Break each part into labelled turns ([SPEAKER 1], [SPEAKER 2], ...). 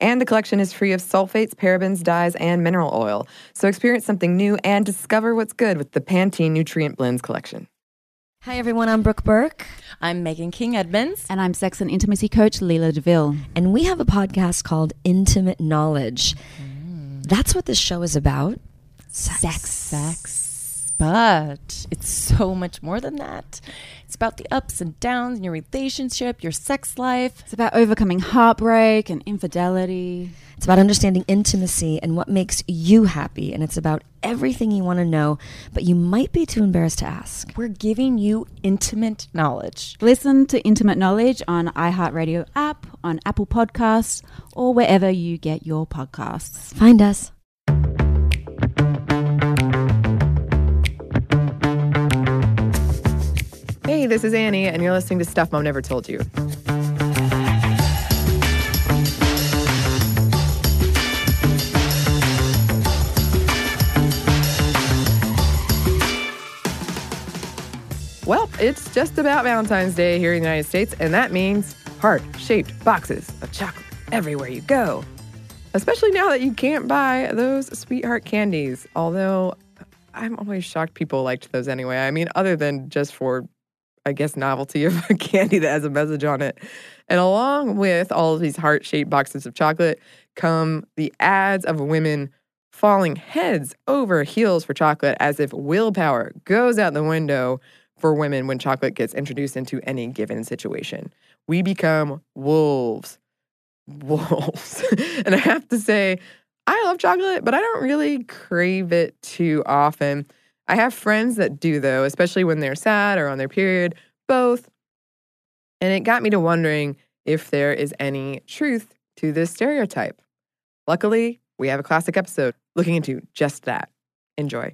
[SPEAKER 1] And the collection is free of sulfates, parabens, dyes, and mineral oil. So experience something new and discover what's good with the Pantene Nutrient Blends collection.
[SPEAKER 2] Hi, everyone. I'm Brooke Burke.
[SPEAKER 3] I'm Megan King Edmonds.
[SPEAKER 4] And I'm sex and intimacy coach Leela DeVille.
[SPEAKER 2] And we have a podcast called Intimate Knowledge. Mm. That's what this show is about.
[SPEAKER 3] Sex. Sex. Sex. But it's so much more than that. It's about the ups and downs in your relationship, your sex life.
[SPEAKER 4] It's about overcoming heartbreak and infidelity.
[SPEAKER 2] It's about understanding intimacy and what makes you happy. And it's about everything you want to know, but you might be too embarrassed to ask.
[SPEAKER 3] We're giving you intimate knowledge.
[SPEAKER 4] Listen to Intimate Knowledge on iHeartRadio app, on Apple Podcasts, or wherever you get your podcasts.
[SPEAKER 2] Find us.
[SPEAKER 1] Hey, this is Annie, and you're listening to Stuff Mom Never Told You. Well, it's just about Valentine's Day here in the United States, and that means heart shaped boxes of chocolate everywhere you go. Especially now that you can't buy those sweetheart candies. Although I'm always shocked people liked those anyway. I mean, other than just for, I guess, novelty of a candy that has a message on it. And along with all of these heart shaped boxes of chocolate come the ads of women falling heads over heels for chocolate as if willpower goes out the window for women when chocolate gets introduced into any given situation. We become wolves. Wolves. and I have to say, I love chocolate, but I don't really crave it too often. I have friends that do, though, especially when they're sad or on their period, both. And it got me to wondering if there is any truth to this stereotype. Luckily, we have a classic episode looking into just that. Enjoy.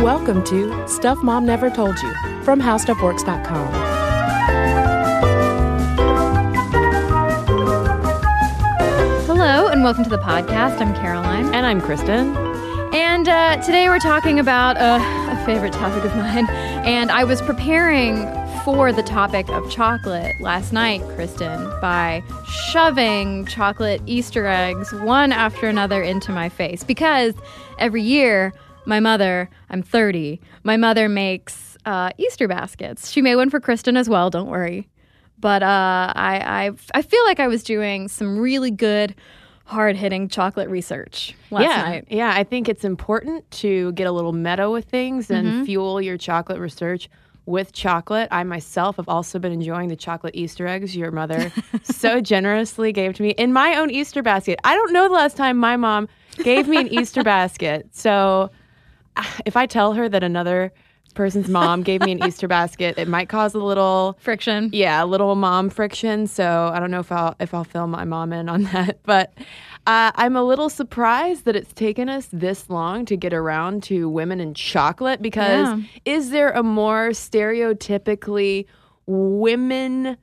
[SPEAKER 5] Welcome to Stuff Mom Never Told You from HowStuffWorks.com.
[SPEAKER 6] Hello, and welcome to the podcast. I'm Caroline.
[SPEAKER 3] And I'm Kristen.
[SPEAKER 6] And uh, today we're talking about uh, a favorite topic of mine. And I was preparing for the topic of chocolate last night, Kristen, by shoving chocolate Easter eggs one after another into my face. Because every year, my mother, I'm 30, my mother makes uh, Easter baskets. She made one for Kristen as well, don't worry. But uh, I, I, I feel like I was doing some really good, hard hitting chocolate research last
[SPEAKER 3] yeah,
[SPEAKER 6] night.
[SPEAKER 3] yeah. I think it's important to get a little meta with things and fuel your chocolate research with chocolate. I myself have also been enjoying the chocolate Easter eggs your mother so generously gave to me in my own Easter basket. I don't know the last time my mom gave me an Easter basket. So ah, if I tell her that another person's mom gave me an Easter basket, it might cause a little
[SPEAKER 6] Friction.
[SPEAKER 3] yeah, a little mom friction. So I don't know if I'll if I'll fill my mom in on that, but uh, I'm a little surprised that it's taken us this long to get around to women in chocolate. Because
[SPEAKER 6] Yeah.
[SPEAKER 3] is there a more stereotypically women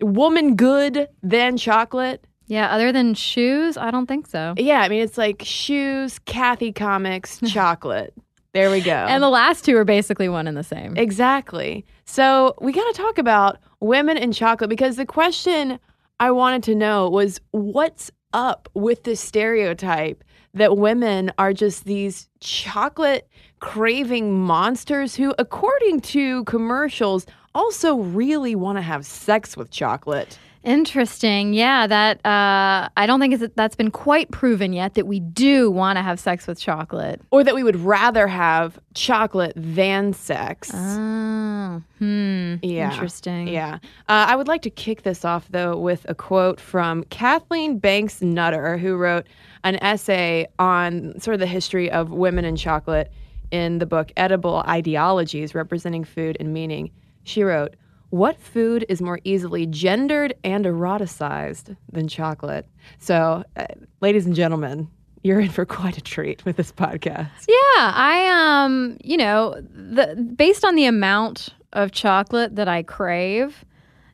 [SPEAKER 3] woman good than chocolate?
[SPEAKER 6] Yeah, other than shoes, I don't think so.
[SPEAKER 3] Yeah, I mean it's like shoes, Cathy comics, chocolate. There we go.
[SPEAKER 6] And the last two are basically one and the same.
[SPEAKER 3] Exactly. So we got to talk about women and chocolate because the question I wanted to know was what's up with this stereotype that women are just these chocolate craving monsters who, according to commercials, also really want to have sex with chocolate.
[SPEAKER 6] Interesting. Yeah, that uh, I don't think that's been quite proven yet that we do want to have sex with chocolate.
[SPEAKER 3] Or that we would rather have chocolate than sex.
[SPEAKER 6] Oh, hmm.
[SPEAKER 3] Yeah.
[SPEAKER 6] Interesting.
[SPEAKER 3] Yeah. Uh, I would like to kick this off, though, with a quote from Kathleen Banks Nutter, who wrote an essay on sort of the history of women and chocolate in the book Edible Ideologies Representing Food and Meaning. She wrote, What food is more easily gendered and eroticized than chocolate? So, uh, ladies and gentlemen, you're in for quite a treat with this podcast.
[SPEAKER 6] Yeah, I um, you know, the based on the amount of chocolate that I crave,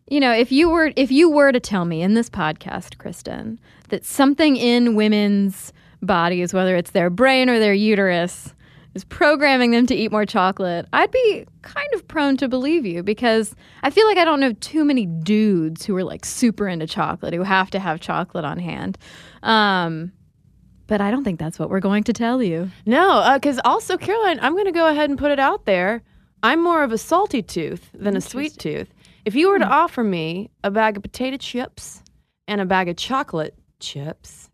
[SPEAKER 6] you know, if you were if you were to tell me in this podcast, Kristen, that something in women's bodies, whether it's their brain or their uterus, is programming them to eat more chocolate, I'd be kind of prone to believe you because I feel like I don't know too many dudes who are like super into chocolate who have to have chocolate on hand. Um, but I don't think that's what we're going to tell you.
[SPEAKER 3] No, because also, Caroline, I'm going to go ahead and put it out there. I'm more of a salty tooth than a sweet tooth. If you were to offer me a bag of potato chips and a bag of chocolate chips,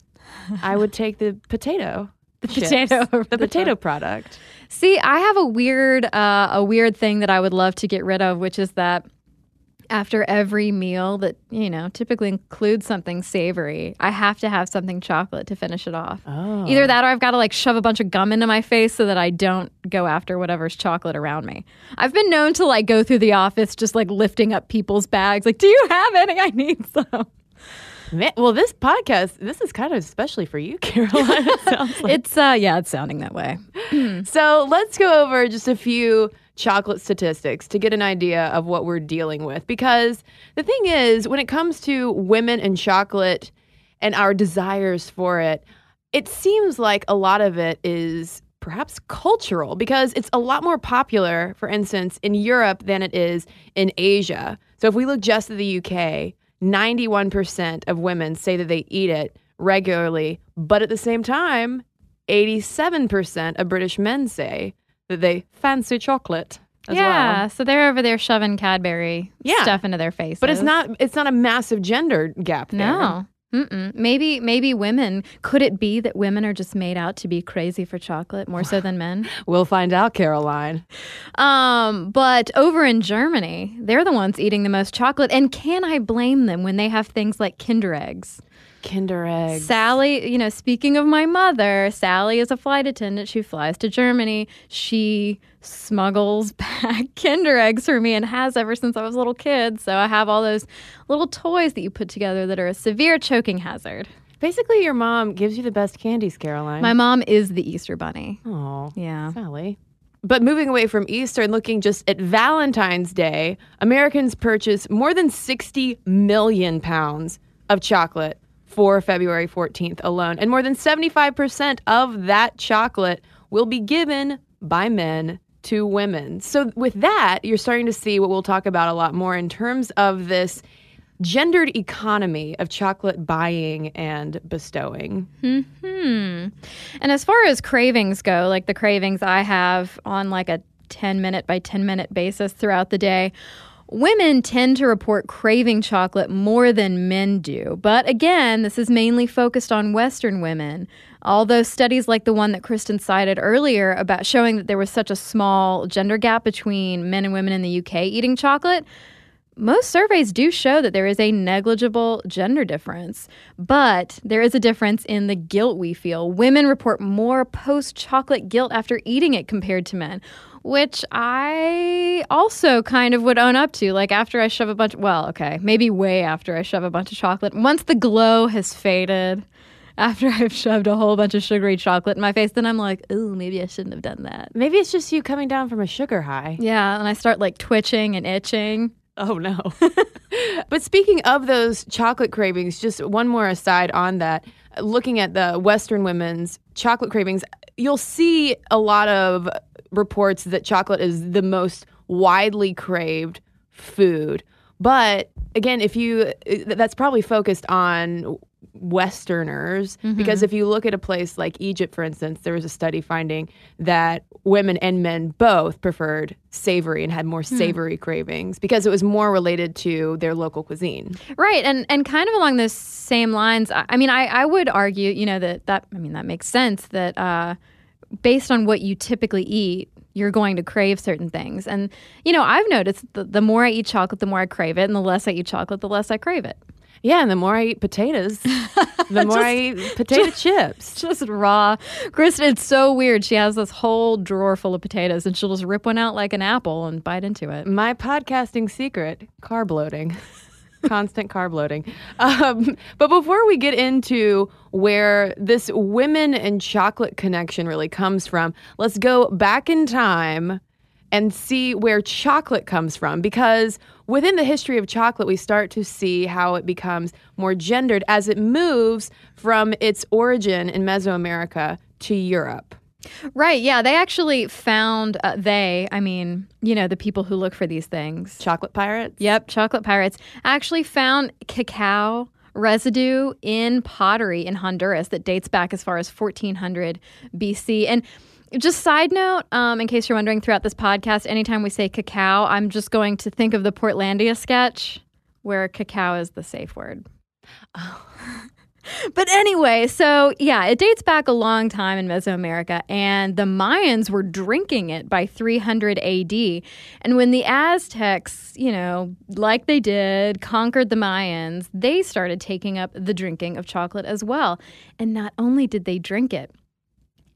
[SPEAKER 3] I would take the potato. The
[SPEAKER 6] potato over
[SPEAKER 3] the
[SPEAKER 6] the
[SPEAKER 3] potato product.
[SPEAKER 6] See, I have a weird, uh, a weird thing that I would love to get rid of, which is that after every meal that you know typically includes something savory, I have to have something chocolate to finish it off.
[SPEAKER 3] Oh.
[SPEAKER 6] Either that, or I've got to like shove a bunch of gum into my face so that I don't go after whatever's chocolate around me. I've been known to like go through the office just like lifting up people's bags, like, "Do you have any? I need some."
[SPEAKER 3] Man, well, this podcast, this is kind of especially for you, Caroline. It like.
[SPEAKER 6] It's uh, yeah, it's sounding that way.
[SPEAKER 3] So let's go over just a few chocolate statistics to get an idea of what we're dealing with. Because the thing is, when it comes to women and chocolate and our desires for it, it seems like a lot of it is perhaps cultural because it's a lot more popular, for instance, in Europe than it is in Asia. So if we look just at the UK, 91% of women say that they eat it regularly, but at the same time, 87% of British men say that they fancy chocolate as
[SPEAKER 6] yeah,
[SPEAKER 3] well.
[SPEAKER 6] so they're over there shoving Cadbury
[SPEAKER 3] Yeah.
[SPEAKER 6] stuff into their faces.
[SPEAKER 3] But it's not it's not a massive gender gap there.
[SPEAKER 6] No. Mm-mm. Maybe maybe women. Could it be that women are just made out to be crazy for chocolate more so than men?
[SPEAKER 3] We'll find out, Caroline.
[SPEAKER 6] Um, but over in Germany, they're the ones eating the most chocolate. And can I blame them when they have things like Kinder eggs?
[SPEAKER 3] Kinder eggs.
[SPEAKER 6] Sally, you know, speaking of my mother, Sally is a flight attendant. She flies to Germany. She smuggles back Kinder eggs for me and has ever since I was a little kid. So I have all those little toys that you put together that are a severe choking hazard.
[SPEAKER 3] Basically, your mom gives you the best candies, Caroline.
[SPEAKER 6] My mom is the Easter bunny.
[SPEAKER 3] Oh,
[SPEAKER 6] Yeah.
[SPEAKER 3] Sally. But moving away from Easter and looking just at Valentine's Day, Americans purchase more than 60 million pounds of chocolate for February 14th alone. And more than 75% of that chocolate will be given by men to women. So, with that, you're starting to see what we'll talk about a lot more in terms of this gendered economy of chocolate buying and bestowing.
[SPEAKER 6] Hmm. And as far as cravings go, like the cravings I have on like a 10 minute by 10 minute basis throughout the day, women tend to report craving chocolate more than men do. But again, this is mainly focused on Western women. Although studies like the one that Kristen cited earlier about showing that there was such a small gender gap between men and women in the UK eating chocolate, most surveys do show that there is a negligible gender difference, but there is a difference in the guilt we feel. Women report more post chocolate guilt after eating it compared to men, which I also kind of would own up to. Like after I shove a bunch, well, okay, maybe way after I shove a bunch of chocolate, once the glow has faded. After I've shoved a whole bunch of sugary chocolate in my face, then I'm like, ooh, maybe I shouldn't have done that.
[SPEAKER 3] Maybe it's just you coming down from a sugar high.
[SPEAKER 6] Yeah, and I start like twitching and itching.
[SPEAKER 3] Oh no. but speaking of those chocolate cravings, just one more aside on that. Looking at the Western women's chocolate cravings, you'll see a lot of reports that chocolate is the most widely craved food. But again, if you that's probably focused on Westerners because if you look at a place like Egypt, for instance, there was a study finding that women and men both preferred savory and had more savory cravings because it was more related to their local cuisine.
[SPEAKER 6] Right, and and kind of along those same lines. I, I mean, I, I would argue, you know, that that I mean that makes sense that uh, based on what you typically eat, you're going to crave certain things. And you know, I've noticed the, the more I eat chocolate, the more I crave it, and the less I eat chocolate, the less I crave it.
[SPEAKER 3] Yeah, and the more I eat potatoes, the more I eat potato chips.
[SPEAKER 6] Just raw. Kristen, it's so weird. She has this whole drawer full of potatoes, and she'll just rip one out like an apple and bite into it.
[SPEAKER 3] My podcasting secret: carb loading. constant carb loading. Um, but before we get into where this women and chocolate connection really comes from, let's go back in time and see where chocolate comes from because within the history of chocolate we start to see how it becomes more gendered as it moves from its origin in Mesoamerica to Europe.
[SPEAKER 6] Right. Yeah. They actually found, uh, they, I mean, you know, the people who look for these things.
[SPEAKER 3] Chocolate pirates?
[SPEAKER 6] Yep. Chocolate pirates actually found cacao residue in pottery in Honduras that dates back as far as 1400 BC. And just side note, um, in case you're wondering, throughout this podcast, anytime we say cacao, I'm just going to think of the Portlandia sketch where cacao is the safe word. Oh. but anyway, so yeah, it dates back a long time in Mesoamerica, and the Mayans were drinking it by 300 AD. And when the Aztecs, you know, like they did, conquered the Mayans, they started taking up the drinking of chocolate as well. And not only did they drink it,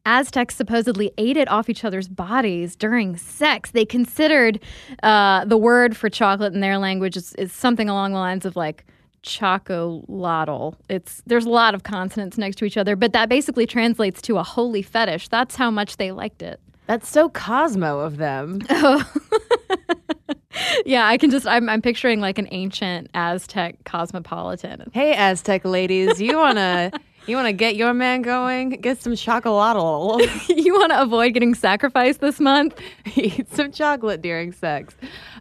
[SPEAKER 6] Aztecs supposedly ate it off each other's bodies during sex. They considered uh, the word for chocolate in their language is, is something along the lines of like chocolotl. It's there's a lot of consonants next to each other, but that basically translates to a holy fetish. That's how much they liked it.
[SPEAKER 3] That's so Cosmo of them.
[SPEAKER 6] Oh. yeah, I can just I'm I'm picturing like an ancient Aztec cosmopolitan.
[SPEAKER 3] Hey Aztec ladies, you wanna you wanna get your man going? Get some chocolate.
[SPEAKER 6] you wanna avoid getting sacrificed this month?
[SPEAKER 3] Eat some chocolate during sex.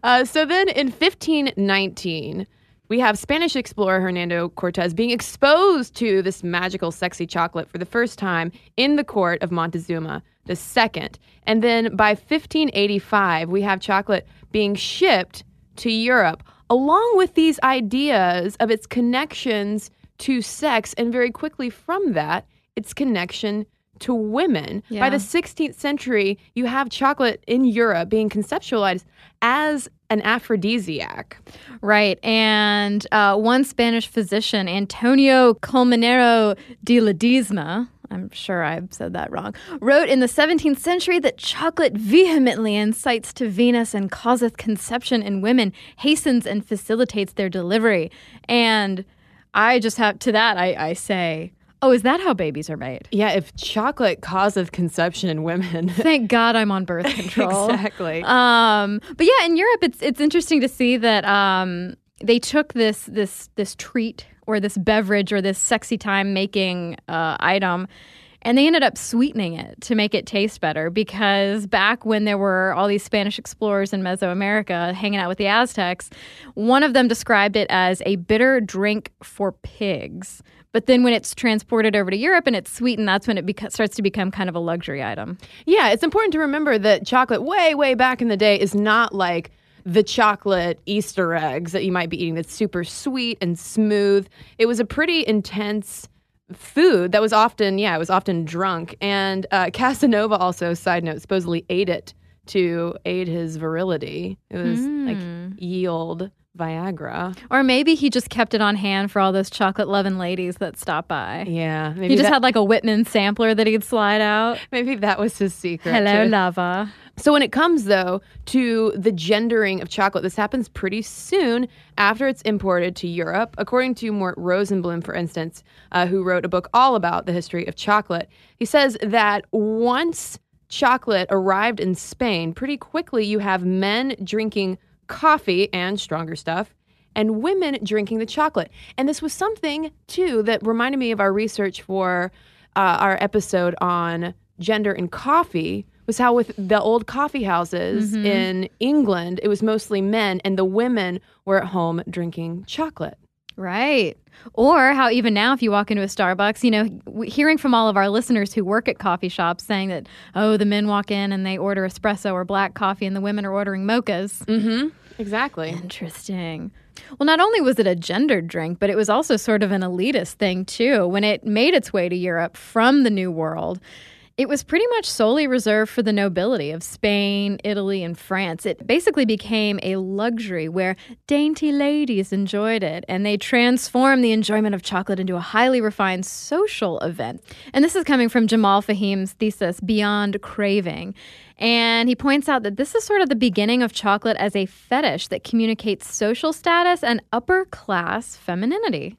[SPEAKER 3] Uh, so then in 1519 we have Spanish explorer Hernando Cortez being exposed to this magical, sexy chocolate for the first time in the court of Montezuma II. And then by 1585, we have chocolate being shipped to Europe, along with these ideas of its connections to sex, and very quickly from that, its connection to women. Yeah. By the 16th century, you have chocolate in Europe being conceptualized as an aphrodisiac.
[SPEAKER 6] Right. And uh, one Spanish physician, Antonio Colmenero de Ledesma, I'm sure I've said that wrong, wrote in the 17th century that chocolate vehemently incites to Venus and causeth conception in women, hastens and facilitates their delivery. And I just have to that, I, I say, Oh, is that how babies are made?
[SPEAKER 3] Yeah, if chocolate causes conception in women.
[SPEAKER 6] Thank God I'm on birth control.
[SPEAKER 3] exactly.
[SPEAKER 6] Um, but yeah, in Europe it's it's interesting to see that um, they took this this this treat or this beverage or this sexy time making uh, item and they ended up sweetening it to make it taste better because back when there were all these Spanish explorers in Mesoamerica hanging out with the Aztecs, one of them described it as a bitter drink for pigs. But then when it's transported over to Europe and it's sweetened, that's when it beca- starts to become kind of a luxury item.
[SPEAKER 3] Yeah, it's important to remember that chocolate, way, way back in the day, is not like the chocolate Easter eggs that you might be eating that's super sweet and smooth. It was a pretty intense food that was often, yeah, it was often drunk. And uh, Casanova also, side note, supposedly ate it to aid his virility. It was mm. like hmm. yield Viagra.
[SPEAKER 6] Or maybe he just kept it on hand for all those chocolate loving ladies that stopped by.
[SPEAKER 3] Yeah.
[SPEAKER 6] he just that, had like a Whitman sampler that he'd slide out.
[SPEAKER 3] Maybe that was his secret.
[SPEAKER 6] Hello, too. lover.
[SPEAKER 3] So when it comes though to the gendering of chocolate, this happens pretty soon after it's imported to Europe. According to Mort Rosenblum, for instance, uh, who wrote a book all about the history of chocolate, he says that once chocolate arrived in Spain, pretty quickly you have men drinking coffee and stronger stuff, and women drinking the chocolate. And this was something, too, that reminded me of our research for uh, our episode on gender in coffee was how with the old coffee houses mm-hmm. in England, it was mostly men, and the women were at home drinking chocolate.
[SPEAKER 6] Right. Or how even now, if you walk into a Starbucks, you know, hearing from all of our listeners who work at coffee shops saying that, oh, the men walk in and they order espresso or black coffee and the women are ordering mochas.
[SPEAKER 3] Mm-hmm. Exactly.
[SPEAKER 6] Interesting. Well, not only was it a gendered drink, but it was also sort of an elitist thing, too. When it made its way to Europe from the New World, it was pretty much solely reserved for the nobility of Spain, Italy, and France. It basically became a luxury where dainty ladies enjoyed it, and they transformed the enjoyment of chocolate into a highly refined social event. And this is coming from Jamal Fahim's thesis, Beyond Craving. And he points out that this is sort of the beginning of chocolate as a fetish that communicates social status and upper class femininity.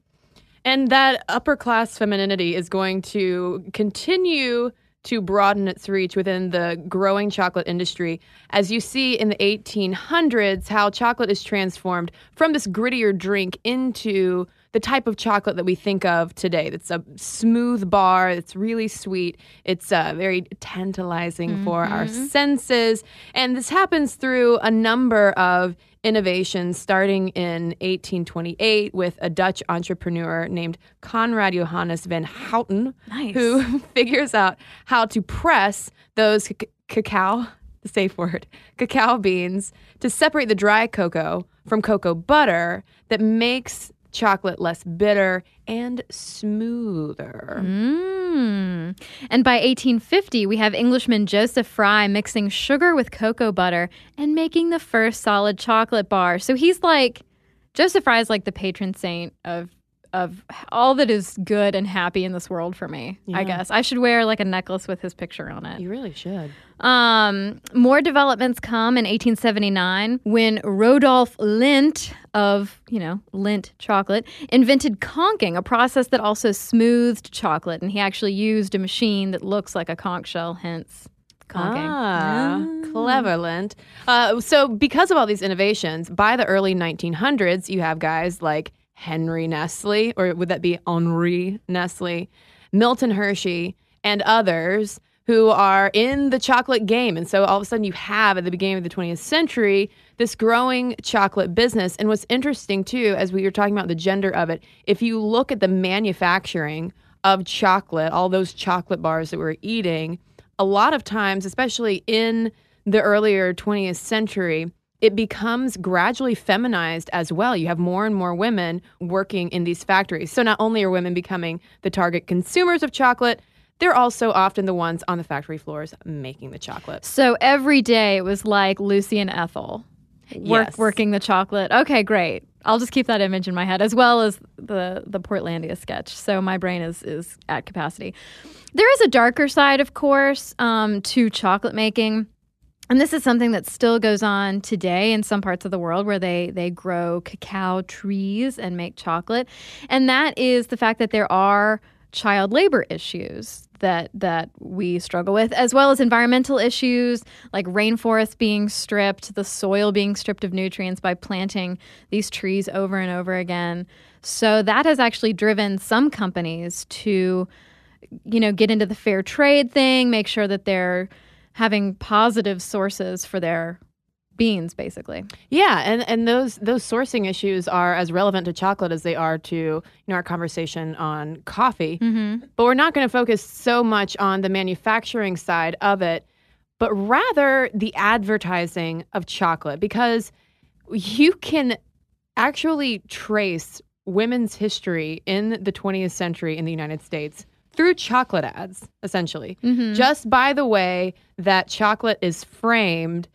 [SPEAKER 3] And that upper class femininity is going to continue to broaden its reach within the growing chocolate industry. As you see in the 1800s, how chocolate is transformed from this grittier drink into the type of chocolate that we think of today. That's a smooth bar, it's really sweet, it's uh, very tantalizing for our senses. And this happens through a number of innovations starting in 1828 with a Dutch entrepreneur named Conrad Johannes van Houten, who figures out how to press those c- cacao, the safe word, cacao beans to separate the dry cocoa from cocoa butter that makes chocolate less bitter and smoother.
[SPEAKER 6] Mm. Hmm. And by 1850, we have Englishman Joseph Fry mixing sugar with cocoa butter and making the first solid chocolate bar. So he's like, Joseph Fry is like the patron saint of of all that is good and happy in this world for me. I guess I should wear like a necklace with his picture on it.
[SPEAKER 3] You really should.
[SPEAKER 6] Um, more developments come in 1879 when Rodolph Lindt of, you know, Lindt chocolate invented conching, a process that also smoothed chocolate. And he actually used a machine that looks like a conch shell, hence conching.
[SPEAKER 3] Ah, clever, Lindt. Uh, so, because of all these innovations, by the early 1900s, you have guys like Henry Nestle, or would that be Henri Nestle, Milton Hershey, and others who are in the chocolate game. And so, all of a sudden, you have at the beginning of the 20th century this growing chocolate business. And what's interesting, too, as we were talking about the gender of it, if you look at the manufacturing of chocolate, all those chocolate bars that we're eating, a lot of times, especially in the earlier 20th century, it becomes gradually feminized as well. You have more and more women working in these factories. So not only are women becoming the target consumers of chocolate, they're also often the ones on the factory floors making the chocolate.
[SPEAKER 6] So every day it was like Lucy and Ethel work,
[SPEAKER 3] Yes.
[SPEAKER 6] working the chocolate. Okay, great. I'll just keep that image in my head as well as the the Portlandia sketch. So my brain is is at capacity. There is a darker side, of course, um, to chocolate making. And this is something that still goes on today in some parts of the world where they they grow cacao trees and make chocolate. And that is the fact that there are child labor issues that that we struggle with as well as environmental issues like rainforests being stripped, the soil being stripped of nutrients by planting these trees over and over again. So that has actually driven some companies to you know, get into the fair trade thing, make sure that they're having positive sources for their beans, basically.
[SPEAKER 3] Yeah, and, and those those sourcing issues are as relevant to chocolate as they are to you know our conversation on coffee. Mm-hmm. But we're not going to focus so much on the manufacturing side of it, but rather the advertising of chocolate because you can actually trace women's history in the 20th century in the United States through chocolate ads, essentially. Mm-hmm. Just by the way that chocolate is framed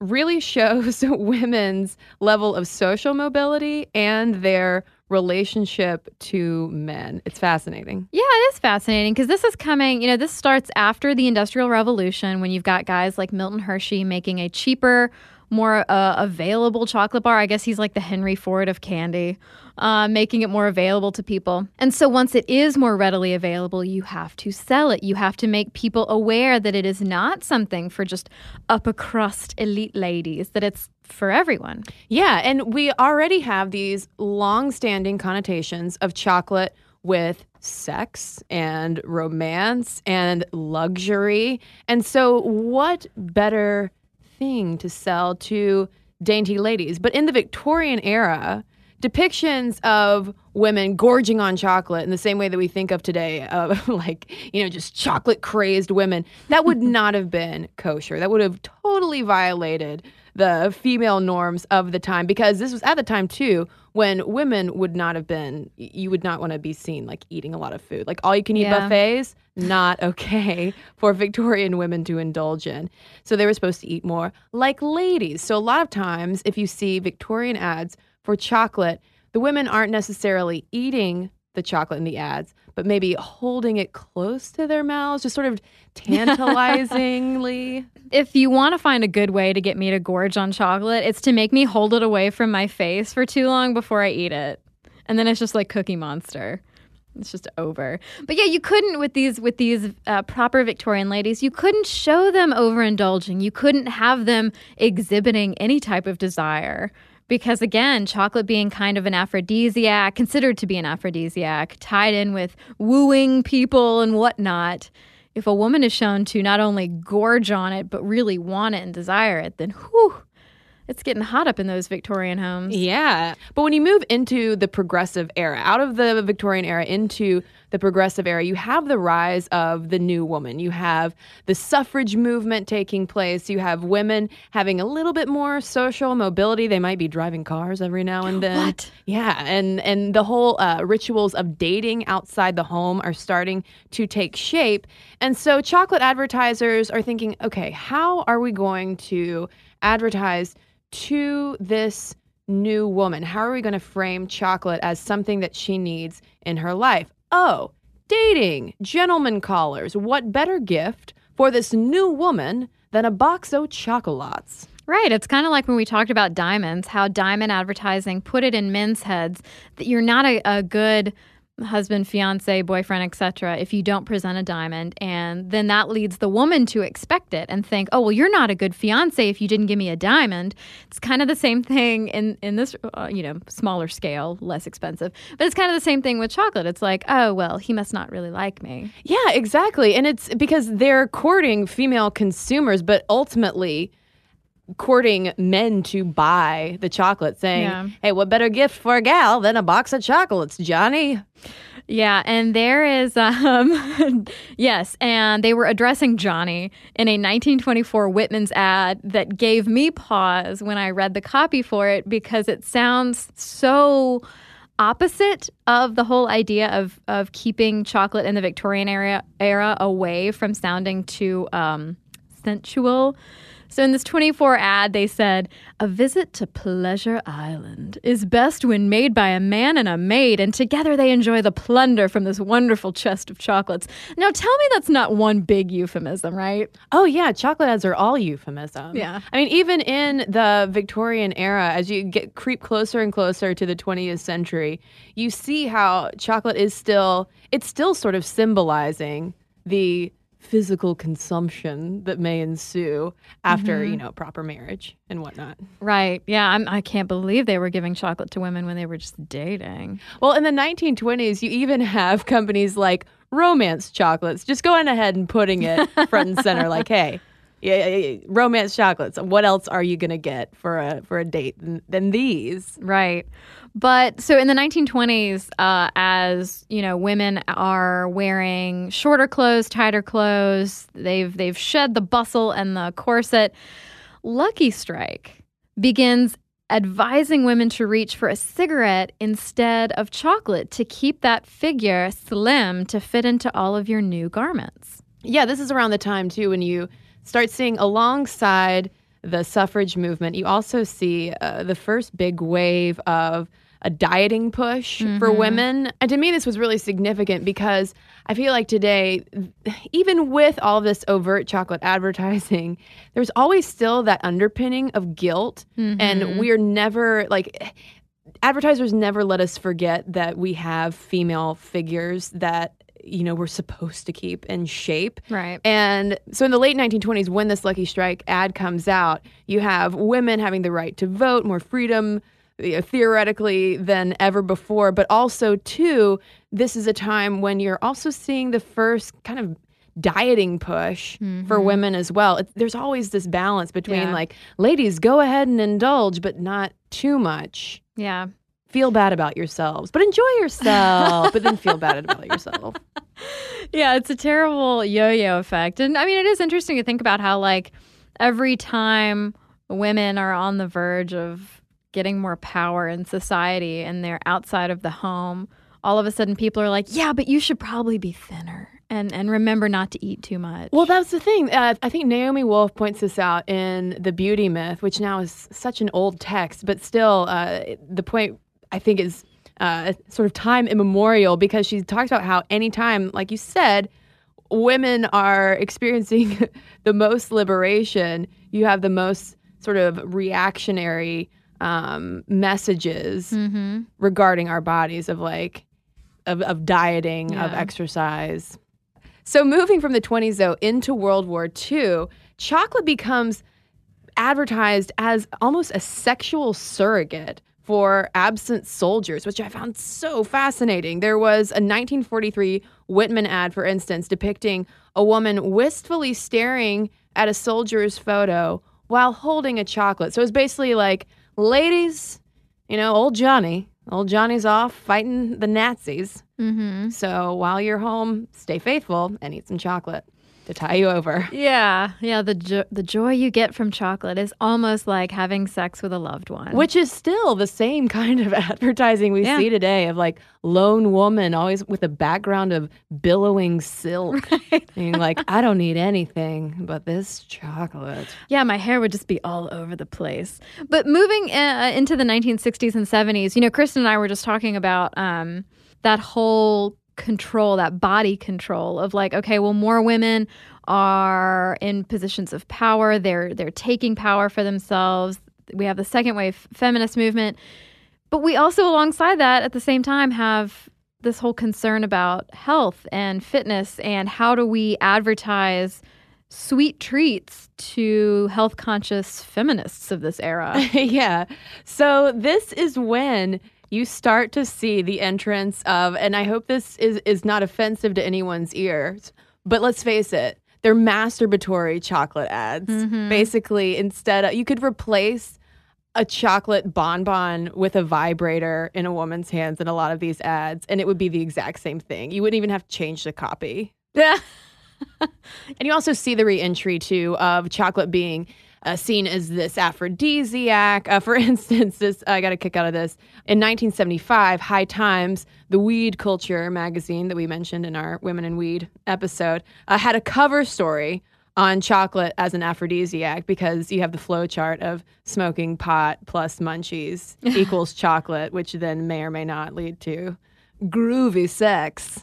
[SPEAKER 3] really shows women's level of social mobility and their relationship to men. It's fascinating.
[SPEAKER 6] Yeah, it is fascinating because this is coming, you know, this starts after the Industrial Revolution when you've got guys like Milton Hershey making a cheaper, more uh, available chocolate bar. I guess he's like the Henry Ford of candy, uh, making it more available to people. And so once it is more readily available, you have to sell it. You have to make people aware that it is not something for just upper crust elite ladies, that it's for everyone.
[SPEAKER 3] Yeah, and we already have these long-standing connotations of chocolate with sex and romance and luxury. And so what better thing to sell to dainty ladies? But in the Victorian era, depictions of women gorging on chocolate in the same way that we think of today of like you know just chocolate crazed women that would not have been kosher that would have totally violated the female norms of the time because this was at the time too when women would not have been you would not want to be seen like eating a lot of food. Like all you can eat
[SPEAKER 6] Yeah.
[SPEAKER 3] buffets not okay for victorian women to indulge in. So they were supposed to eat more like ladies. So a lot of times if you see victorian ads for chocolate the women aren't necessarily eating the chocolate in the ads but maybe holding it close to their mouths, just sort of tantalizingly.
[SPEAKER 6] if you want to find a good way to get me to gorge on chocolate, it's to make me hold it away from my face for too long before I eat it. And then it's just like Cookie Monster. It's just over. But yeah, you couldn't with these with these uh, proper Victorian ladies. You couldn't show them overindulging. You couldn't have them exhibiting any type of desire because again, chocolate being kind of an aphrodisiac, considered to be an aphrodisiac, tied in with wooing people and whatnot. If a woman is shown to not only gorge on it but really want it and desire it, then whew, it's getting hot up in those Victorian homes.
[SPEAKER 3] Yeah. But when you move into the progressive era, out of the Victorian era into the progressive era, you have the rise of the new woman. You have the suffrage movement taking place. You have women having a little bit more social mobility. They might be driving cars every now and then.
[SPEAKER 6] What?
[SPEAKER 3] Yeah. And, and the whole uh, rituals of dating outside the home are starting to take shape. And so chocolate advertisers are thinking, okay, how are we going to advertise to this new woman? How are we going to frame chocolate as something that she needs in her life? Oh, dating, gentleman callers. What better gift for this new woman than a box of chocolates?
[SPEAKER 6] Right. It's kind of like when we talked about diamonds, how diamond advertising put it in men's heads that you're not a, a good husband, fiance, boyfriend, etc. if you don't present a diamond and then that leads the woman to expect it and think, "Oh, well you're not a good fiance if you didn't give me a diamond." It's kind of the same thing in in this uh, you know, smaller scale, less expensive. But it's kind of the same thing with chocolate. It's like, "Oh, well, he must not really like me."
[SPEAKER 3] Yeah, exactly. And it's because they're courting female consumers, but ultimately courting men to buy the chocolate, saying,
[SPEAKER 6] Yeah.
[SPEAKER 3] Hey, what better gift for a gal than a box of chocolates, Johnny?
[SPEAKER 6] Yeah, and there is um yes, and they were addressing Johnny in a 1924 Whitman's ad that gave me pause when I read the copy for it because it sounds so opposite of the whole idea of of keeping chocolate in the Victorian era era away from sounding too um sensual. So in this 24 ad, they said, A visit to Pleasure Island is best when made by a man and a maid, and together they enjoy the plunder from this wonderful chest of chocolates. Now tell me that's not one big euphemism, right?
[SPEAKER 3] Oh yeah, chocolate ads are all euphemism.
[SPEAKER 6] Yeah.
[SPEAKER 3] I mean, even in the Victorian era, as you get creep closer and closer to the 20th century, you see how chocolate is still it's still sort of symbolizing the physical consumption that may ensue after mm-hmm. you know proper marriage and whatnot.
[SPEAKER 6] Right. Yeah, I'm, I can't believe they were giving chocolate to women when they were just dating.
[SPEAKER 3] Well, in the 1920s, you even have companies like Romance Chocolates just going ahead and putting it front and center, like, hey. Yeah, yeah, yeah, romance chocolates. What else are you gonna get for a for a date than, than these?
[SPEAKER 6] Right. But so in the 1920s, uh, as you know, women are wearing shorter clothes, tighter clothes. They've they've shed the bustle and the corset. Lucky Strike begins advising women to reach for a cigarette instead of chocolate to keep that figure slim to fit into all of your new garments.
[SPEAKER 3] Yeah, this is around the time too when you start seeing alongside the suffrage movement, you also see uh, the first big wave of a dieting push for mm-hmm. women. And to me, this was really significant because I feel like today, even with all this overt chocolate advertising, there's always still that underpinning of guilt. And mm-hmm. we're never like, advertisers never let us forget that we have female figures that you know we're supposed to keep in shape
[SPEAKER 6] Right.
[SPEAKER 3] and so in the late 1920s when this lucky strike ad comes out you have women having the right to vote more freedom theoretically than ever before but also too this is a time when you're also seeing the first kind of dieting push for mm-hmm. women as well it, there's always this balance between
[SPEAKER 6] Yeah.
[SPEAKER 3] like ladies go ahead and indulge but not too much
[SPEAKER 6] Yeah.
[SPEAKER 3] feel bad about yourselves, but enjoy yourself, but then feel bad about yourself.
[SPEAKER 6] Yeah, it's a terrible yo-yo effect. And I mean, it is interesting to think about how like every time women are on the verge of getting more power in society and they're outside of the home, all of a sudden people are like, "Yeah, but you should probably be thinner." And and remember not to eat too much.
[SPEAKER 3] Well, that's the thing. Uh, I think Naomi Wolf points this out in The Beauty Myth, which now is such an old text, but still, uh, the point I think is uh, sort of time immemorial because she talks about how anytime, like you said, women are experiencing the most liberation, you have the most sort of reactionary um, messages
[SPEAKER 6] Mm-hmm.
[SPEAKER 3] regarding our bodies of like of, of dieting, of exercise. So moving from the 20s though into World War II, chocolate becomes advertised as almost a sexual surrogate for absent soldiers, which I found so fascinating. There was a 1943 Whitman ad, for instance, depicting a woman wistfully staring at a soldier's photo while holding a chocolate. So it's basically like, ladies, you know, old Johnny, old Johnny's off fighting the Nazis.
[SPEAKER 6] Mm-hmm.
[SPEAKER 3] So while you're home, stay faithful and eat some chocolate to tie you over.
[SPEAKER 6] Yeah, yeah. The jo- the joy you get from chocolate is almost like having sex with a loved one.
[SPEAKER 3] Which is still the same kind of advertising we
[SPEAKER 6] Yeah.
[SPEAKER 3] see today of like lone woman always with a background of billowing silk. Being like, I don't need anything but this chocolate.
[SPEAKER 6] Yeah, my hair would just be all over the place. But moving uh, into the 1960s and 70s, you know, Kristen and I were just talking about um, that whole control, that body control of like, okay, well, more women are in positions of power. They're they're taking power for themselves. We have the second wave feminist movement, but we also, alongside that, at the same time, have this whole concern about health and fitness and how do we advertise sweet treats to health conscious feminists of this era.
[SPEAKER 3] yeah. So this is when you start to see the entrance of, and I hope this is, is not offensive to anyone's ears, but let's face it, they're masturbatory chocolate ads. Mm-hmm. Basically, instead of, you could replace a chocolate bonbon with a vibrator in a woman's hands in a lot of these ads, and it would be the exact same thing. You wouldn't even have to change the copy.
[SPEAKER 6] Yeah.
[SPEAKER 3] And you also see the reentry too of chocolate being uh, seen as this aphrodisiac. Uh, for instance, this I got a kick out of this. In 1975, High Times, the weed culture magazine that we mentioned in our Women in Weed episode, uh, had a cover story on chocolate as an aphrodisiac because you have the flow chart of smoking pot plus munchies equals chocolate, which then may or may not lead to groovy sex.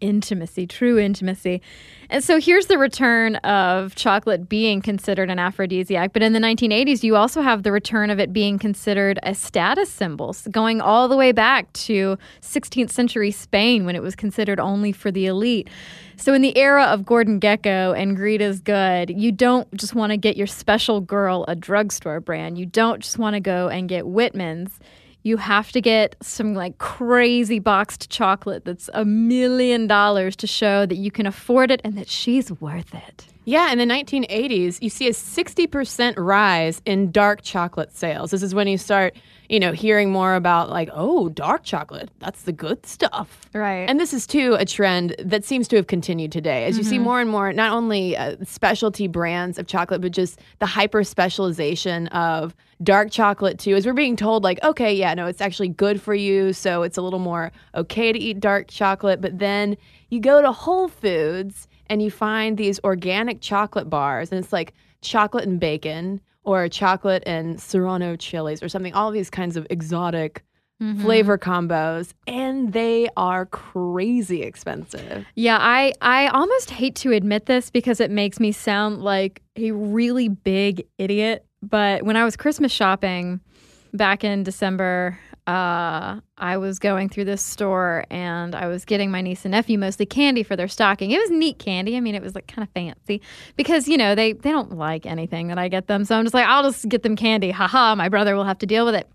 [SPEAKER 6] intimacy, true intimacy. And so here's the return of chocolate being considered an aphrodisiac. But in the 1980s, you also have the return of it being considered a status symbol, going all the way back to 16th century Spain when it was considered only for the elite. So in the era of Gordon Gekko and Greed is Good, you don't just want to get your special girl a drugstore brand. You don't just want to go and get Whitman's you have to get some like crazy boxed chocolate that's a million dollars to show that you can afford it and that she's worth it.
[SPEAKER 3] Yeah, in the 1980s, you see a 60% rise in dark chocolate sales. This is when you start, you know, hearing more about like, oh, dark chocolate, that's the good stuff.
[SPEAKER 6] Right.
[SPEAKER 3] And this is too a trend that seems to have continued today as you see more and more not only uh, specialty brands of chocolate but just the hyper specialization of dark chocolate too as we're being told like okay yeah no it's actually good for you so it's a little more okay to eat dark chocolate but then you go to Whole Foods and you find these organic chocolate bars and it's like chocolate and bacon or chocolate and serrano chilies or something all these kinds of exotic mm-hmm. flavor combos and they are crazy expensive.
[SPEAKER 6] Yeah, I I almost hate to admit this because it makes me sound like a really big idiot, but when I was Christmas shopping back in December, uh, I was going through this store and I was getting my niece and nephew mostly candy for their stocking. It was neat candy. I mean, it was like kind of fancy because you know they they don't like anything that I get them, so I'm just like I'll just get them candy. Haha, my brother will have to deal with it.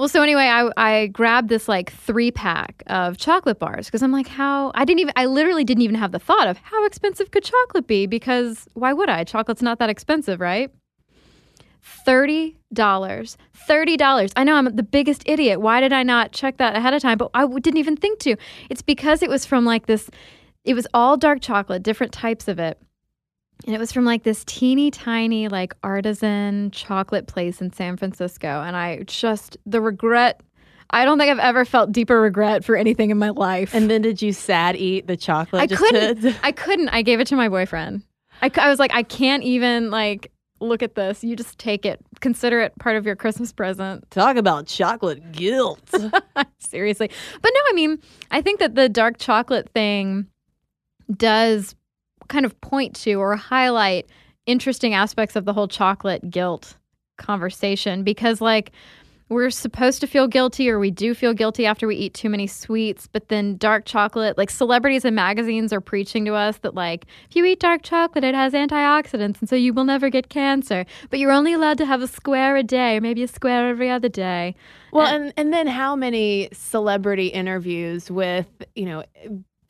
[SPEAKER 6] Well, so anyway, I, I grabbed this like three pack of chocolate bars because I'm like, how? I didn't even, I literally didn't even have the thought of how expensive could chocolate be because why would I? Chocolate's not that expensive, right? $30. $30. I know I'm the biggest idiot. Why did I not check that ahead of time? But I didn't even think to. It's because it was from like this, it was all dark chocolate, different types of it. And it was from like this teeny tiny, like artisan chocolate place in San Francisco. And I just, the regret, I don't think I've ever felt deeper regret for anything in my life.
[SPEAKER 3] And then did you sad eat the chocolate?
[SPEAKER 6] I
[SPEAKER 3] just
[SPEAKER 6] couldn't,
[SPEAKER 3] to-
[SPEAKER 6] I couldn't. I gave it to my boyfriend. I was like, I can't even, like, look at this. You just take it. Consider it part of your Christmas present.
[SPEAKER 3] Talk about chocolate guilt.
[SPEAKER 6] Seriously. But no, I mean, I think that the dark chocolate thing does kind of point to or highlight interesting aspects of the whole chocolate guilt conversation because, like, we're supposed to feel guilty or we do feel guilty after we eat too many sweets but then dark chocolate like celebrities and magazines are preaching to us that like if you eat dark chocolate it has antioxidants and so you will never get cancer. But you're only allowed to have a square a day or maybe a square every other day.
[SPEAKER 3] Well, and and then how many celebrity interviews with you know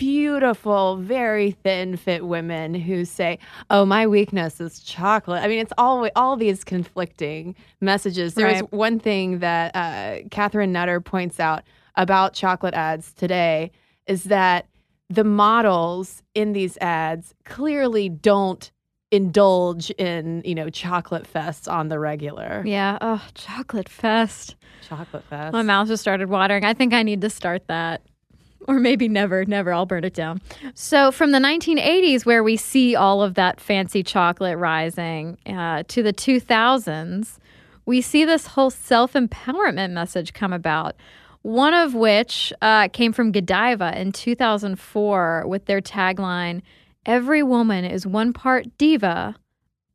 [SPEAKER 3] beautiful, very thin fit women who say, "Oh, my weakness is chocolate." I mean, it's all all these conflicting messages. There was one thing that uh, Catherine Nutter points out about chocolate ads today is that the models in these ads clearly don't indulge in you know chocolate fests on the regular
[SPEAKER 6] yeah oh chocolate fest
[SPEAKER 3] chocolate fest
[SPEAKER 6] My mouth just started watering. I think I need to start that. Or maybe never, never. I'll burn it down. So, from the 1980s, where we see all of that fancy chocolate rising, uh, to the 2000s, we see this whole self empowerment message come about. One of which uh, came from Godiva in 2004 with their tagline Every woman is one part diva,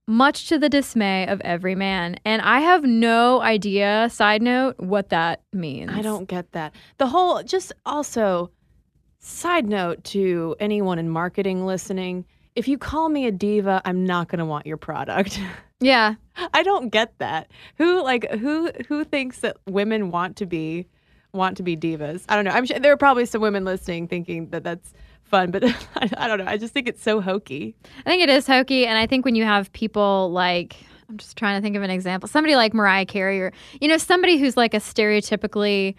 [SPEAKER 6] much to the dismay of every man. And I have no idea, side note, what that means.
[SPEAKER 3] I don't get that. The whole, just also, side note to anyone in marketing listening if you call me a diva, I'm not going to want your product.
[SPEAKER 6] Yeah.
[SPEAKER 3] I don't get that. Who like who who thinks that women want to be want to be divas? I don't know. I'm sure there are probably some women listening thinking that that's fun, but I, I don't know. I just think it's so hokey.
[SPEAKER 6] I think it is hokey. And I think when you have people like, I'm just trying to think of an example, somebody like Mariah Carey or, you know, somebody who's like a stereotypically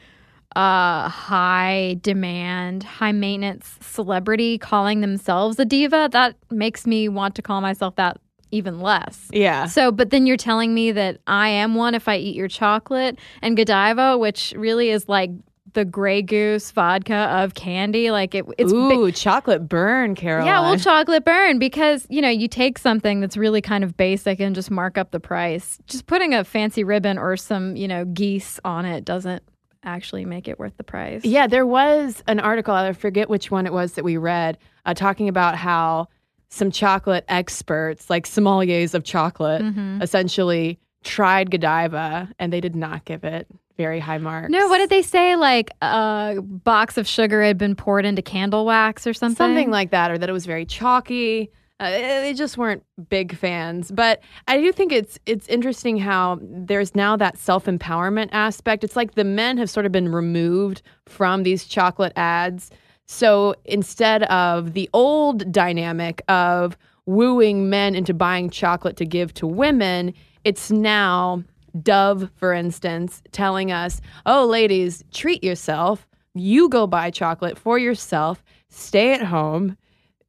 [SPEAKER 6] uh, high demand, high maintenance celebrity calling themselves a diva, that makes me want to call myself that even less.
[SPEAKER 3] Yeah.
[SPEAKER 6] So, but then you're telling me that I am one if I eat your chocolate and Godiva, which really is like the Grey Goose vodka of candy. Like it, it's
[SPEAKER 3] Ooh, chocolate burn, Caroline.
[SPEAKER 6] yeah, well, chocolate burn because you know you take something that's really kind of basic and just mark up the price. Just putting a fancy ribbon or some you know geese on it doesn't actually make it worth the price.
[SPEAKER 3] Yeah, there was an article, I forget which one it was that we read, uh, talking about how some chocolate experts, like sommeliers of chocolate,
[SPEAKER 6] Mm-hmm.
[SPEAKER 3] essentially tried Godiva and they did not give it very high marks.
[SPEAKER 6] No, what did they say? Like a box of sugar had been poured into candle wax or something.
[SPEAKER 3] Something like that, or that it was very chalky. Uh, they just weren't big fans, but I do think it's it's interesting how there's now that self empowerment aspect. It's like the men have sort of been removed from these chocolate ads. So instead of the old dynamic of wooing men into buying chocolate to give to women, it's now Dove, for instance, telling us, "Oh, ladies, treat yourself. You go buy chocolate for yourself. Stay at home."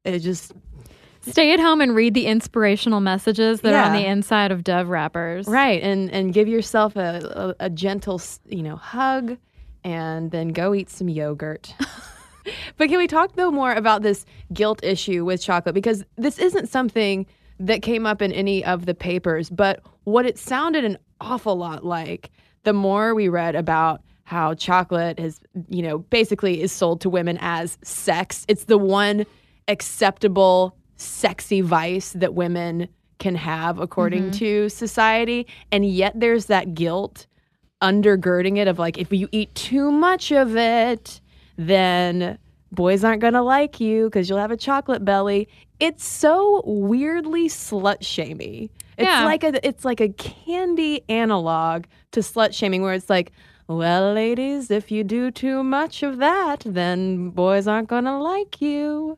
[SPEAKER 3] It just
[SPEAKER 6] Stay at home and read the inspirational messages that are on the inside of Dove wrappers.
[SPEAKER 3] Right, and and give yourself a, a, a gentle, you know, hug, and then go eat some yogurt. but can we talk though more about this guilt issue with chocolate because this isn't something that came up in any of the papers, but what it sounded an awful lot like the more we read about how chocolate is, you know, basically is sold to women as sex. It's the one acceptable sexy vice that women can have according mm-hmm. to society. And yet there's that guilt undergirding it of like if you eat too much of it then boys aren't going to like you because you'll have a chocolate belly. It's so weirdly slut shamey. It's
[SPEAKER 6] Yeah.
[SPEAKER 3] like a it's like a candy analog to slut shaming where it's like well ladies if you do too much of that then boys aren't going to like you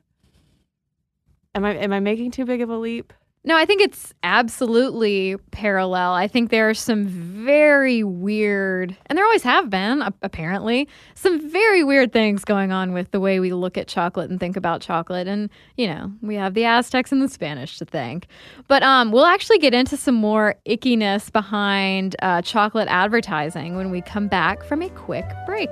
[SPEAKER 3] am i am i making too big of a leap
[SPEAKER 6] No, I think it's absolutely parallel. I think there are some very weird, and there always have been, apparently, some very weird things going on with the way we look at chocolate and think about chocolate. And, you know, we have the Aztecs and the Spanish to thank. But um, we'll actually get into some more ickiness behind uh, chocolate advertising when we come back from a quick break.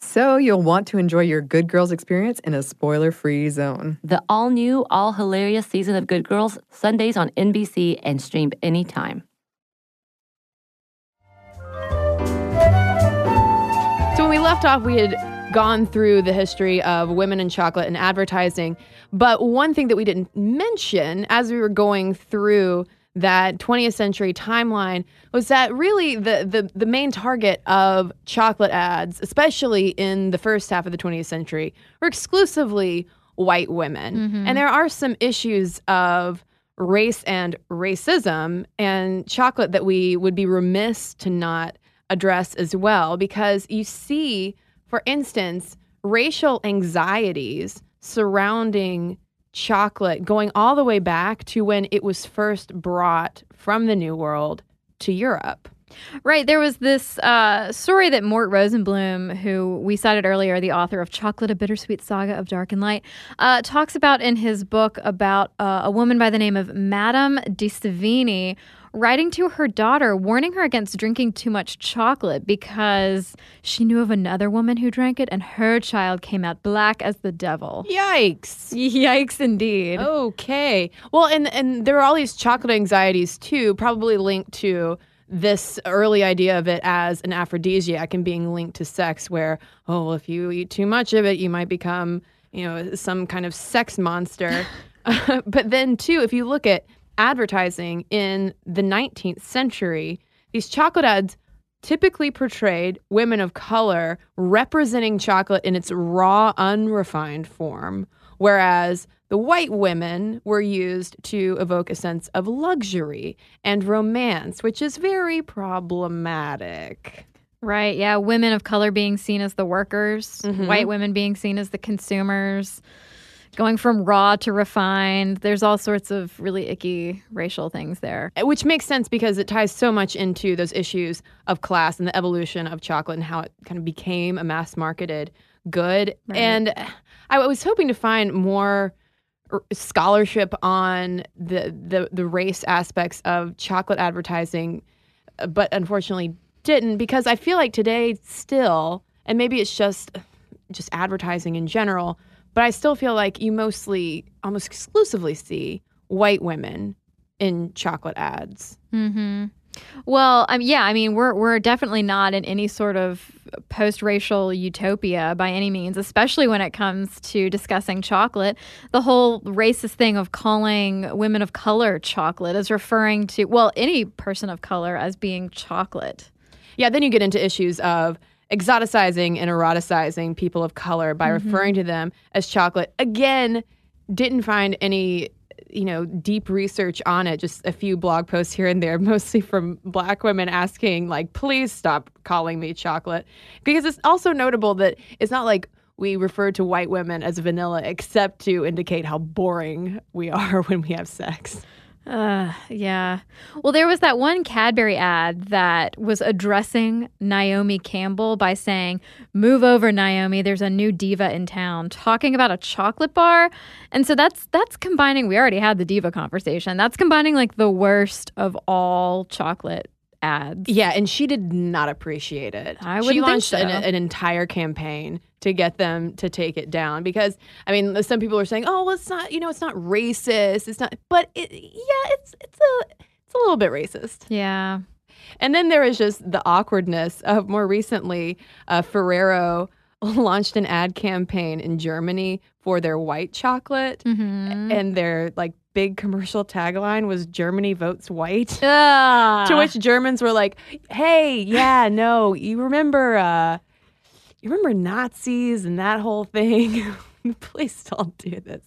[SPEAKER 1] So you'll want to enjoy your Good Girls experience in a spoiler free zone.
[SPEAKER 7] The all new, all hilarious season of Good Girls, Sundays on NBC and streamed anytime.
[SPEAKER 3] So when we left off, we had gone through the history of women in chocolate and advertising. But one thing that we didn't mention as we were going through that 20th century timeline was that really the, the the main target of chocolate ads, especially in the first half of the 20th century, were exclusively white women.
[SPEAKER 6] Mm-hmm.
[SPEAKER 3] And there are some issues of race and racism and chocolate that we would be remiss to not address as well because you see for instance racial anxieties surrounding chocolate going all the way back to when it was first brought from the New World to Europe.
[SPEAKER 6] Right. There was this uh, story that Mort Rosenblum, who we cited earlier, the author of Chocolate, a Bittersweet Saga of Dark and Light, uh, talks about in his book about uh, a woman by the name of Madame de Sévigné writing to her daughter, warning her against drinking too much chocolate because she knew of another woman who drank it and her child came out black as the devil.
[SPEAKER 3] Yikes.
[SPEAKER 6] Yikes, indeed.
[SPEAKER 3] Okay. Well, and and there are all these chocolate anxieties too, probably linked to this early idea of it as an aphrodisiac and being linked to sex where oh well, if you eat too much of it you might become you know some kind of sex monster but then too if you look at advertising in the 19th century these chocolate ads typically portrayed women of color representing chocolate in its raw unrefined form whereas the white women were used to evoke a sense of luxury and romance, which is very problematic.
[SPEAKER 6] Right. Yeah. Women of color being seen as the workers,
[SPEAKER 3] Mhm.
[SPEAKER 6] white women being seen as the consumers, going from raw to refined. There's all sorts of really icky racial things there.
[SPEAKER 3] Which makes sense because it ties so much into those issues of class and the evolution of chocolate and how it kind of became a mass marketed good.
[SPEAKER 6] Right.
[SPEAKER 3] And I was hoping to find more scholarship on the, the the race aspects of chocolate advertising, uh, but unfortunately didn't because I feel like today still, and maybe it's just just advertising in general, but I still feel like you mostly, almost exclusively see white women in chocolate ads.
[SPEAKER 6] Mm-hmm. Well, um, yeah, I mean, we're we're definitely not in any sort of post-racial utopia by any means, especially when it comes to discussing chocolate. The whole racist thing of calling women of color chocolate is referring to well, any person of color as being chocolate.
[SPEAKER 3] Yeah, then you get into issues of exoticizing and eroticizing people of color by mm-hmm. referring to them as chocolate. Again, didn't find any you know deep research on it just a few blog posts here and there mostly from black women asking like please stop calling me chocolate because it's also notable that it's not like we refer to white women as vanilla, except to indicate how boring we are when we have sex.
[SPEAKER 6] Uh, yeah. Well, there was that one Cadbury ad that was addressing Naomi Campbell by saying, "Move over, Naomi. There's a new diva in town." Talking about a chocolate bar, and so that's that's combining. We already had the diva conversation. That's combining like the worst of all chocolate ads.
[SPEAKER 3] Yeah, and she did not appreciate it.
[SPEAKER 6] I wouldn't think
[SPEAKER 3] launched an, an entire campaign to get them to take it down because I mean, some people are saying, "Oh, well, it's not, you know, it's not racist. It's not." But it, yeah, it's it's a it's a little bit racist.
[SPEAKER 6] Yeah.
[SPEAKER 3] And then there is just the awkwardness of more recently, uh, Ferrero launched an ad campaign in Germany for their white chocolate,
[SPEAKER 6] Mm-hmm.
[SPEAKER 3] and their like big commercial tagline was "Germany votes white." To which Germans were like, "Hey, yeah, no, you remember, uh, you remember Nazis and that whole thing? Please don't do this."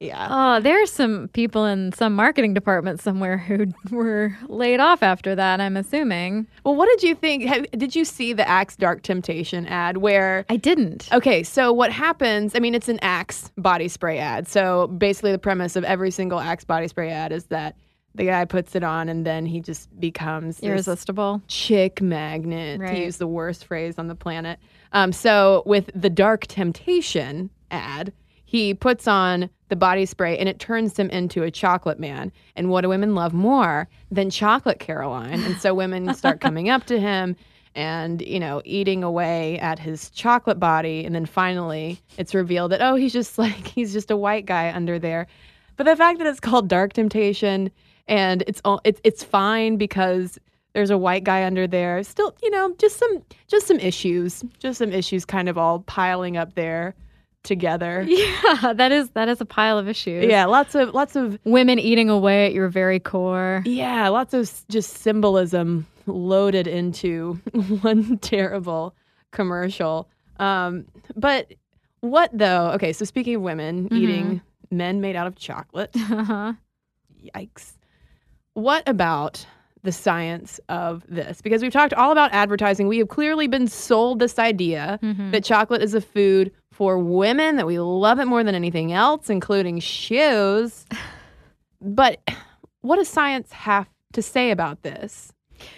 [SPEAKER 3] Yeah.
[SPEAKER 6] Ah, oh, there's some people in some marketing department somewhere who were laid off after that, I'm assuming.
[SPEAKER 3] Well, what did you think? Have, did you see the Axe Dark Temptation ad where?
[SPEAKER 6] I didn't.
[SPEAKER 3] Okay, so what happens? I mean, it's an Axe body spray ad. So basically, the premise of every single Axe body spray ad is that the guy puts it on and then he just becomes
[SPEAKER 6] Irresistible.
[SPEAKER 3] chick magnet,
[SPEAKER 6] Right.
[SPEAKER 3] to use the worst phrase on the planet. Um, so with the Dark Temptation ad, he puts on the body spray and it turns him into a chocolate man. And what do women love more than chocolate Caroline? And so women start coming up to him and, you know, eating away at his chocolate body. And then finally it's revealed that, oh, he's just like, he's just a white guy under there. But the fact that it's called Dark Temptation and it's all it's it's fine because there's a white guy under there. Still, you know, just some just some issues, just some issues kind of all piling up there together.
[SPEAKER 6] Yeah, that is that is a pile of issues.
[SPEAKER 3] Yeah, lots of lots of
[SPEAKER 6] Women eating away at your very core.
[SPEAKER 3] yeah, lots of just symbolism loaded into one terrible commercial. Um, but what though? Okay, so speaking of women eating men made out of chocolate,
[SPEAKER 6] Uh-huh.
[SPEAKER 3] Yikes. What about the science of this? Because we've talked all about advertising. We have clearly been sold this idea mm-hmm. that chocolate is a food for women, that we love it more than anything else, including shoes. But what does science have to say about this?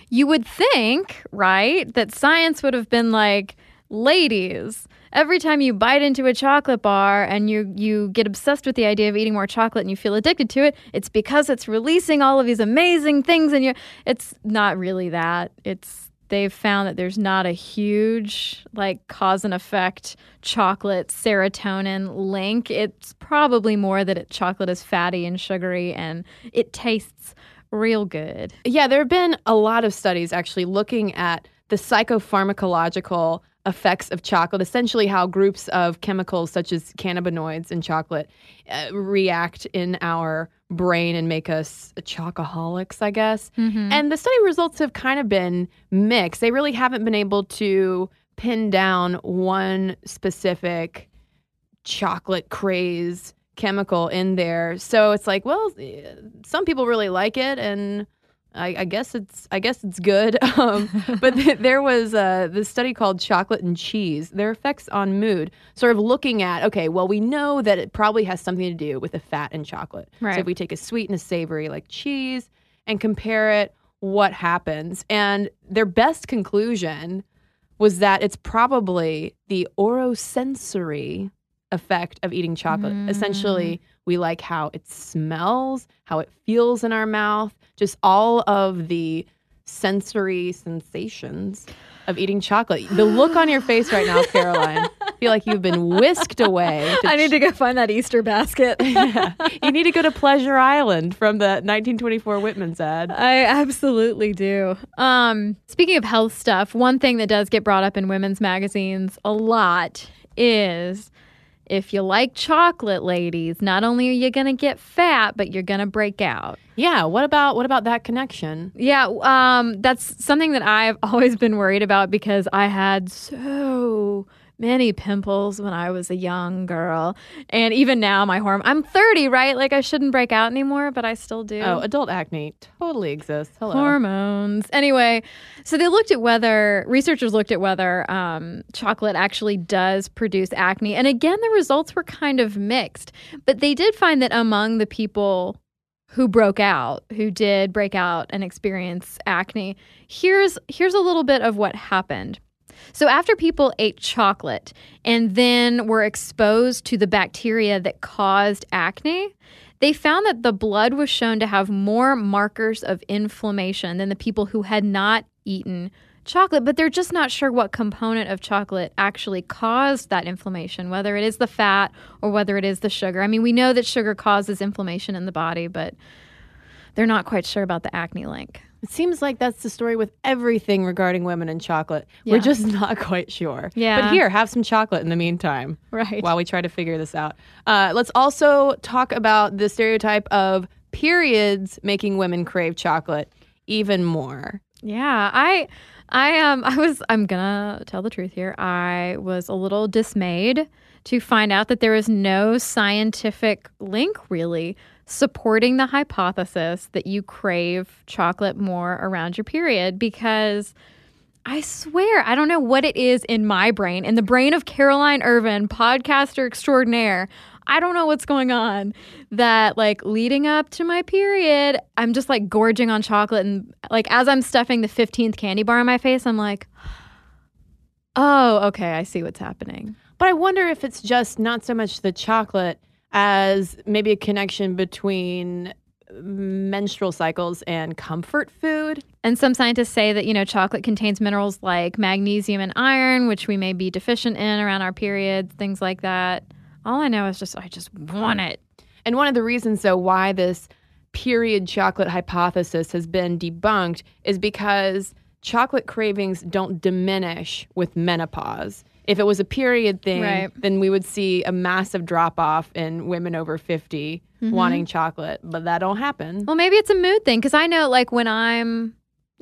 [SPEAKER 6] You would think, right, that science would have been like, ladies, every time you bite into a chocolate bar and you you get obsessed with the idea of eating more chocolate and you feel addicted to it, it's because it's releasing all of these amazing things and you it's not really that. It's they've found that there's not a huge like cause and effect chocolate serotonin link. It's probably more that it, chocolate is fatty and sugary and it tastes real good.
[SPEAKER 3] Yeah, there have been a lot of studies actually looking at the psychopharmacological effects of chocolate, essentially how groups of chemicals such as cannabinoids in chocolate uh, react in our brain and make us chocoholics, I guess. And the study results have kind of been mixed. They really haven't been able to pin down one specific chocolate craze chemical in there. So it's like, well, some people really like it, and I, I guess it's I guess it's good. Um, but th- there was uh, this study called Chocolate and Cheese: Their Effects on Mood. Sort of looking at, okay, well, we know that it probably has something to do with the fat in chocolate.
[SPEAKER 6] Right.
[SPEAKER 3] So if we take a sweet and a savory like cheese and compare it, what happens? And their best conclusion was that it's probably the orosensory effect of eating chocolate. Essentially, we like how it smells, how it feels in our mouth, just all of the sensory sensations of eating chocolate. The look on your face right now, Caroline, I feel like you've been whisked away.
[SPEAKER 6] I need to go find that Easter basket.
[SPEAKER 3] you need to go to Pleasure Island from the 1924 Whitman's ad.
[SPEAKER 6] I absolutely do. Um, speaking of health stuff, one thing that does get brought up in women's magazines a lot is if you like chocolate, ladies, not only are you going to get fat, but you're going to break out.
[SPEAKER 3] Yeah, what about what about that connection?
[SPEAKER 6] Yeah, um, that's something that I've always been worried about because I had so many pimples when I was a young girl. And even now, my hormone, I'm 30, right? Like I shouldn't break out anymore, but I still do.
[SPEAKER 3] Oh, adult acne totally exists. Hello.
[SPEAKER 6] Hormones. Anyway, so they looked at whether researchers looked at whether um, chocolate actually does produce acne, and again, the results were kind of mixed. But they did find that among the people who broke out, who did break out and experience acne, here's here's a little bit of what happened. So after people ate chocolate and then were exposed to the bacteria that caused acne, they found that the blood was shown to have more markers of inflammation than the people who had not eaten chocolate, but they're just not sure what component of chocolate actually caused that inflammation, whether it is the fat or whether it is the sugar. I mean, we know that sugar causes inflammation in the body, but they're not quite sure about the acne link.
[SPEAKER 3] It seems like that's the story with everything regarding women and chocolate. We're just not quite sure.
[SPEAKER 6] Yeah.
[SPEAKER 3] But here, have some chocolate in the meantime.
[SPEAKER 6] Right.
[SPEAKER 3] While we try to figure this out. Uh, let's also talk about the stereotype of periods making women crave chocolate even more.
[SPEAKER 6] Yeah, I I um I was I'm gonna tell the truth here. I was a little dismayed to find out that there is no scientific link really supporting the hypothesis that you crave chocolate more around your period because I swear, I don't know what it is in my brain, in the brain of Caroline Ervin, podcaster extraordinaire. I don't know what's going on. That, like, leading up to my period, I'm just like gorging on chocolate. And, like, as I'm stuffing the 15th candy bar in my face, I'm like, oh, okay, I see what's happening.
[SPEAKER 3] But I wonder if it's just not so much the chocolate as maybe a connection between menstrual cycles and comfort food.
[SPEAKER 6] And some scientists say that, you know, chocolate contains minerals like magnesium and iron, which we may be deficient in around our periods, things like that. All I know is just, I just want it.
[SPEAKER 3] And one of the reasons, though, why this period chocolate hypothesis has been debunked is because chocolate cravings don't diminish with menopause. If it was a period thing,
[SPEAKER 6] Right.
[SPEAKER 3] then we would see a massive drop off in women over 50 wanting chocolate, but that don't happen.
[SPEAKER 6] Well, maybe it's a mood thing because I know, like, when I'm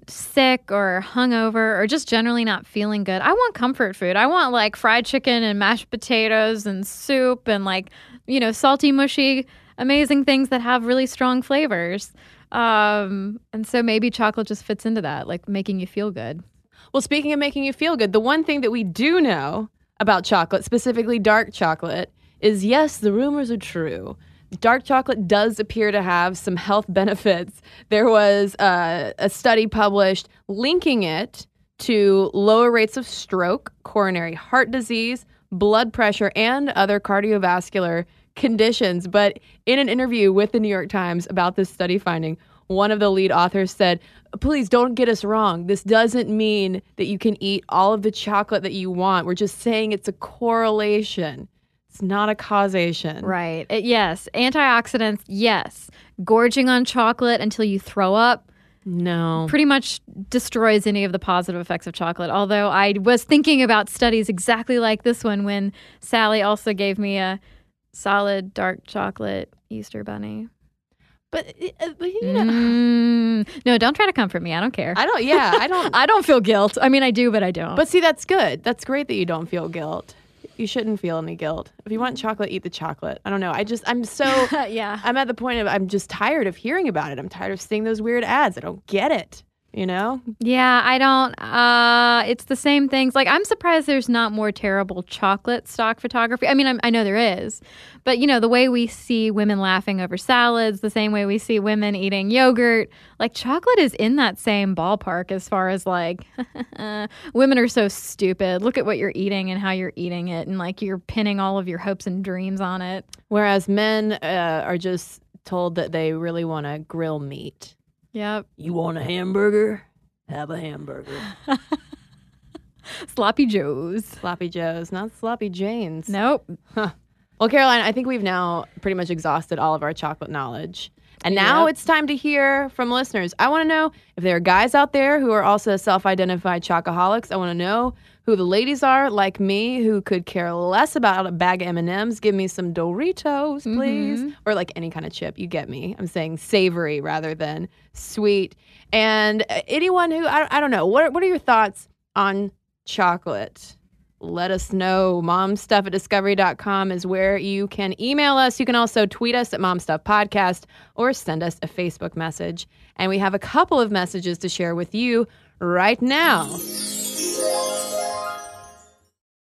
[SPEAKER 6] sick or hungover or just generally not feeling good, I want comfort food. I want like fried chicken and mashed potatoes and soup and like, you know, salty, mushy, amazing things that have really strong flavors. Um, and so maybe chocolate just fits into that, like making you feel good.
[SPEAKER 3] Well, speaking of making you feel good, the one thing that we do know about chocolate, specifically dark chocolate, is yes, the rumors are true. Dark chocolate does appear to have some health benefits. There was uh, a study published linking it to lower rates of stroke, coronary heart disease, blood pressure, and other cardiovascular conditions. But in an interview with the New York Times about this study finding, one of the lead authors said, Please don't get us wrong. This doesn't mean that you can eat all of the chocolate that you want. We're just saying it's a correlation, it's not a causation.
[SPEAKER 6] Right. Uh, yes. Antioxidants, yes. Gorging on chocolate until you throw up.
[SPEAKER 3] No.
[SPEAKER 6] pretty much destroys any of the positive effects of chocolate. Although I was thinking about studies exactly like this one when Sally also gave me a solid dark chocolate Easter bunny.
[SPEAKER 3] But, uh, but you know,
[SPEAKER 6] Mm. No, don't try to comfort me. I don't care.
[SPEAKER 3] I don't, yeah, I don't.
[SPEAKER 6] I don't feel guilt. I mean, I do, but I don't.
[SPEAKER 3] But see, that's good. That's great that you don't feel guilt. You shouldn't feel any guilt. If you want chocolate, eat the chocolate. I don't know. I just, I'm so,
[SPEAKER 6] yeah.
[SPEAKER 3] I'm at the point of, I'm just tired of hearing about it. I'm tired of seeing those weird ads. I don't get it. You know?
[SPEAKER 6] Yeah, I don't. Uh, it's the same things. Like, I'm surprised there's not more terrible chocolate stock photography. I mean, I'm, I know there is, but you know, the way we see women laughing over salads, the same way we see women eating yogurt, like chocolate is in that same ballpark as far as like, women are so stupid. Look at what you're eating and how you're eating it, and like you're pinning all of your hopes and dreams on it.
[SPEAKER 3] Whereas men uh, are just told that they really want to grill meat.
[SPEAKER 6] Yep.
[SPEAKER 3] You want a hamburger? Have a hamburger.
[SPEAKER 6] Sloppy Joes.
[SPEAKER 3] Sloppy Joes, not Sloppy Janes.
[SPEAKER 6] Nope.
[SPEAKER 3] Well, Caroline, I think we've now pretty much exhausted all of our chocolate knowledge. And now
[SPEAKER 6] Yep.
[SPEAKER 3] it's time to hear from listeners. I want to know if there are guys out there who are also self-identified chocoholics. I want to know who the ladies are, like me, who could care less about a bag of M&Ms. Give me some Doritos, please, or like any kind of chip. You get me. I'm saying savory rather than sweet. And uh, anyone who I, I don't know. What are, what are your thoughts on chocolate? let us know. Momstuff at discovery.com is where you can email us. You can also tweet us at Momstuff Podcast or send us a Facebook message. And we have a couple of messages to share with you right now.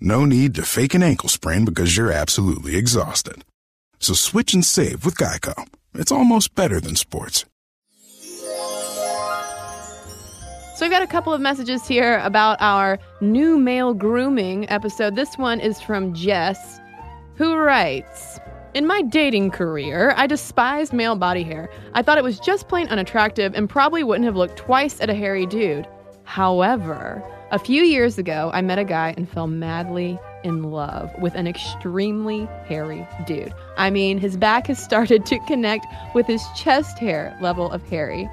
[SPEAKER 8] No need to fake an ankle sprain because you're absolutely exhausted. So switch and save with Geico. It's almost better than sports.
[SPEAKER 3] So we've got a couple of messages here about our new male grooming episode. This one is from Jess, who writes In my dating career, I despised male body hair. I thought it was just plain unattractive and probably wouldn't have looked twice at a hairy dude. However, a few years ago, I met a guy and fell madly in love with an extremely hairy dude. I mean, his back has started to connect with his chest hair level of hairy.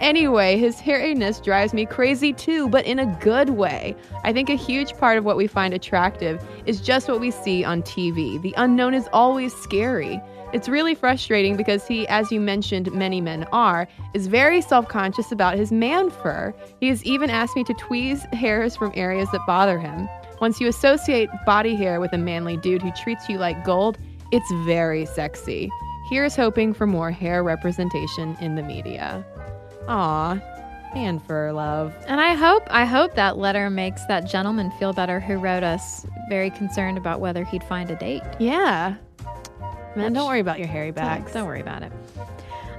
[SPEAKER 3] Anyway, his hairiness drives me crazy too, but in a good way. I think a huge part of what we find attractive is just what we see on TV. The unknown is always scary. It's really frustrating because he, as you mentioned, many men are, is very self conscious about his man fur. He has even asked me to tweeze hairs from areas that bother him. Once you associate body hair with a manly dude who treats you like gold, it's very sexy. Here's hoping for more hair representation in the media. Aw, man fur love.
[SPEAKER 6] And I hope I hope that letter makes that gentleman feel better who wrote us very concerned about whether he'd find a date.
[SPEAKER 3] Yeah. Man, don't worry about your hairy
[SPEAKER 6] Don't,
[SPEAKER 3] backs.
[SPEAKER 6] don't worry about it.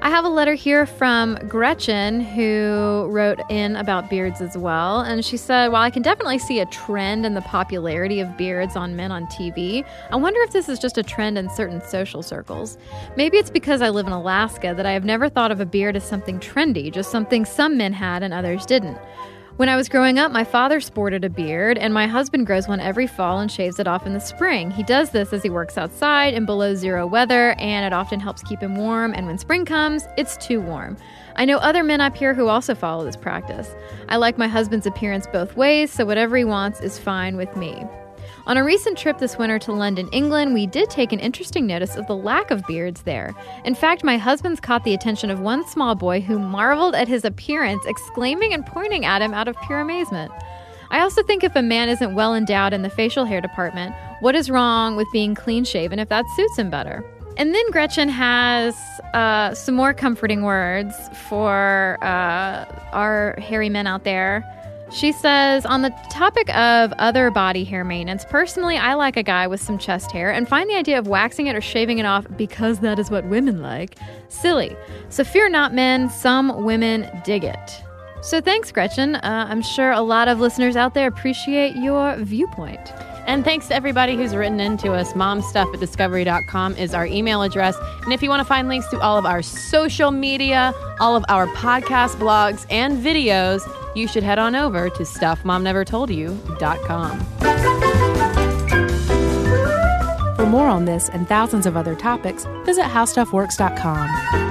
[SPEAKER 6] I have a letter here from Gretchen who wrote in about beards as well. And she said, While I can definitely see a trend in the popularity of beards on men on TV, I wonder if this is just a trend in certain social circles. Maybe it's because I live in Alaska that I have never thought of a beard as something trendy, just something some men had and others didn't. When I was growing up, my father sported a beard, and my husband grows one every fall and shaves it off in the spring. He does this as he works outside in below zero weather, and it often helps keep him warm. And when spring comes, it's too warm. I know other men up here who also follow this practice. I like my husband's appearance both ways, so whatever he wants is fine with me. On a recent trip this winter to London, England, we did take an interesting notice of the lack of beards there. In fact, my husband's caught the attention of one small boy who marveled at his appearance, exclaiming and pointing at him out of pure amazement. I also think if a man isn't well endowed in the facial hair department, what is wrong with being clean shaven if that suits him better? And then Gretchen has uh, some more comforting words for uh, our hairy men out there. She says, on the topic of other body hair maintenance, personally, I like a guy with some chest hair and find the idea of waxing it or shaving it off because that is what women like silly. So fear not, men, some women dig it. So thanks, Gretchen. Uh, I'm sure a lot of listeners out there appreciate your viewpoint.
[SPEAKER 3] And thanks to everybody who's written into us. Momstuff at discovery.com is our email address. And if you want to find links to all of our social media, all of our podcast blogs, and videos, you should head on over to stuffmomnevertoldyou.com.
[SPEAKER 5] For more on this and thousands of other topics, visit howstuffworks.com.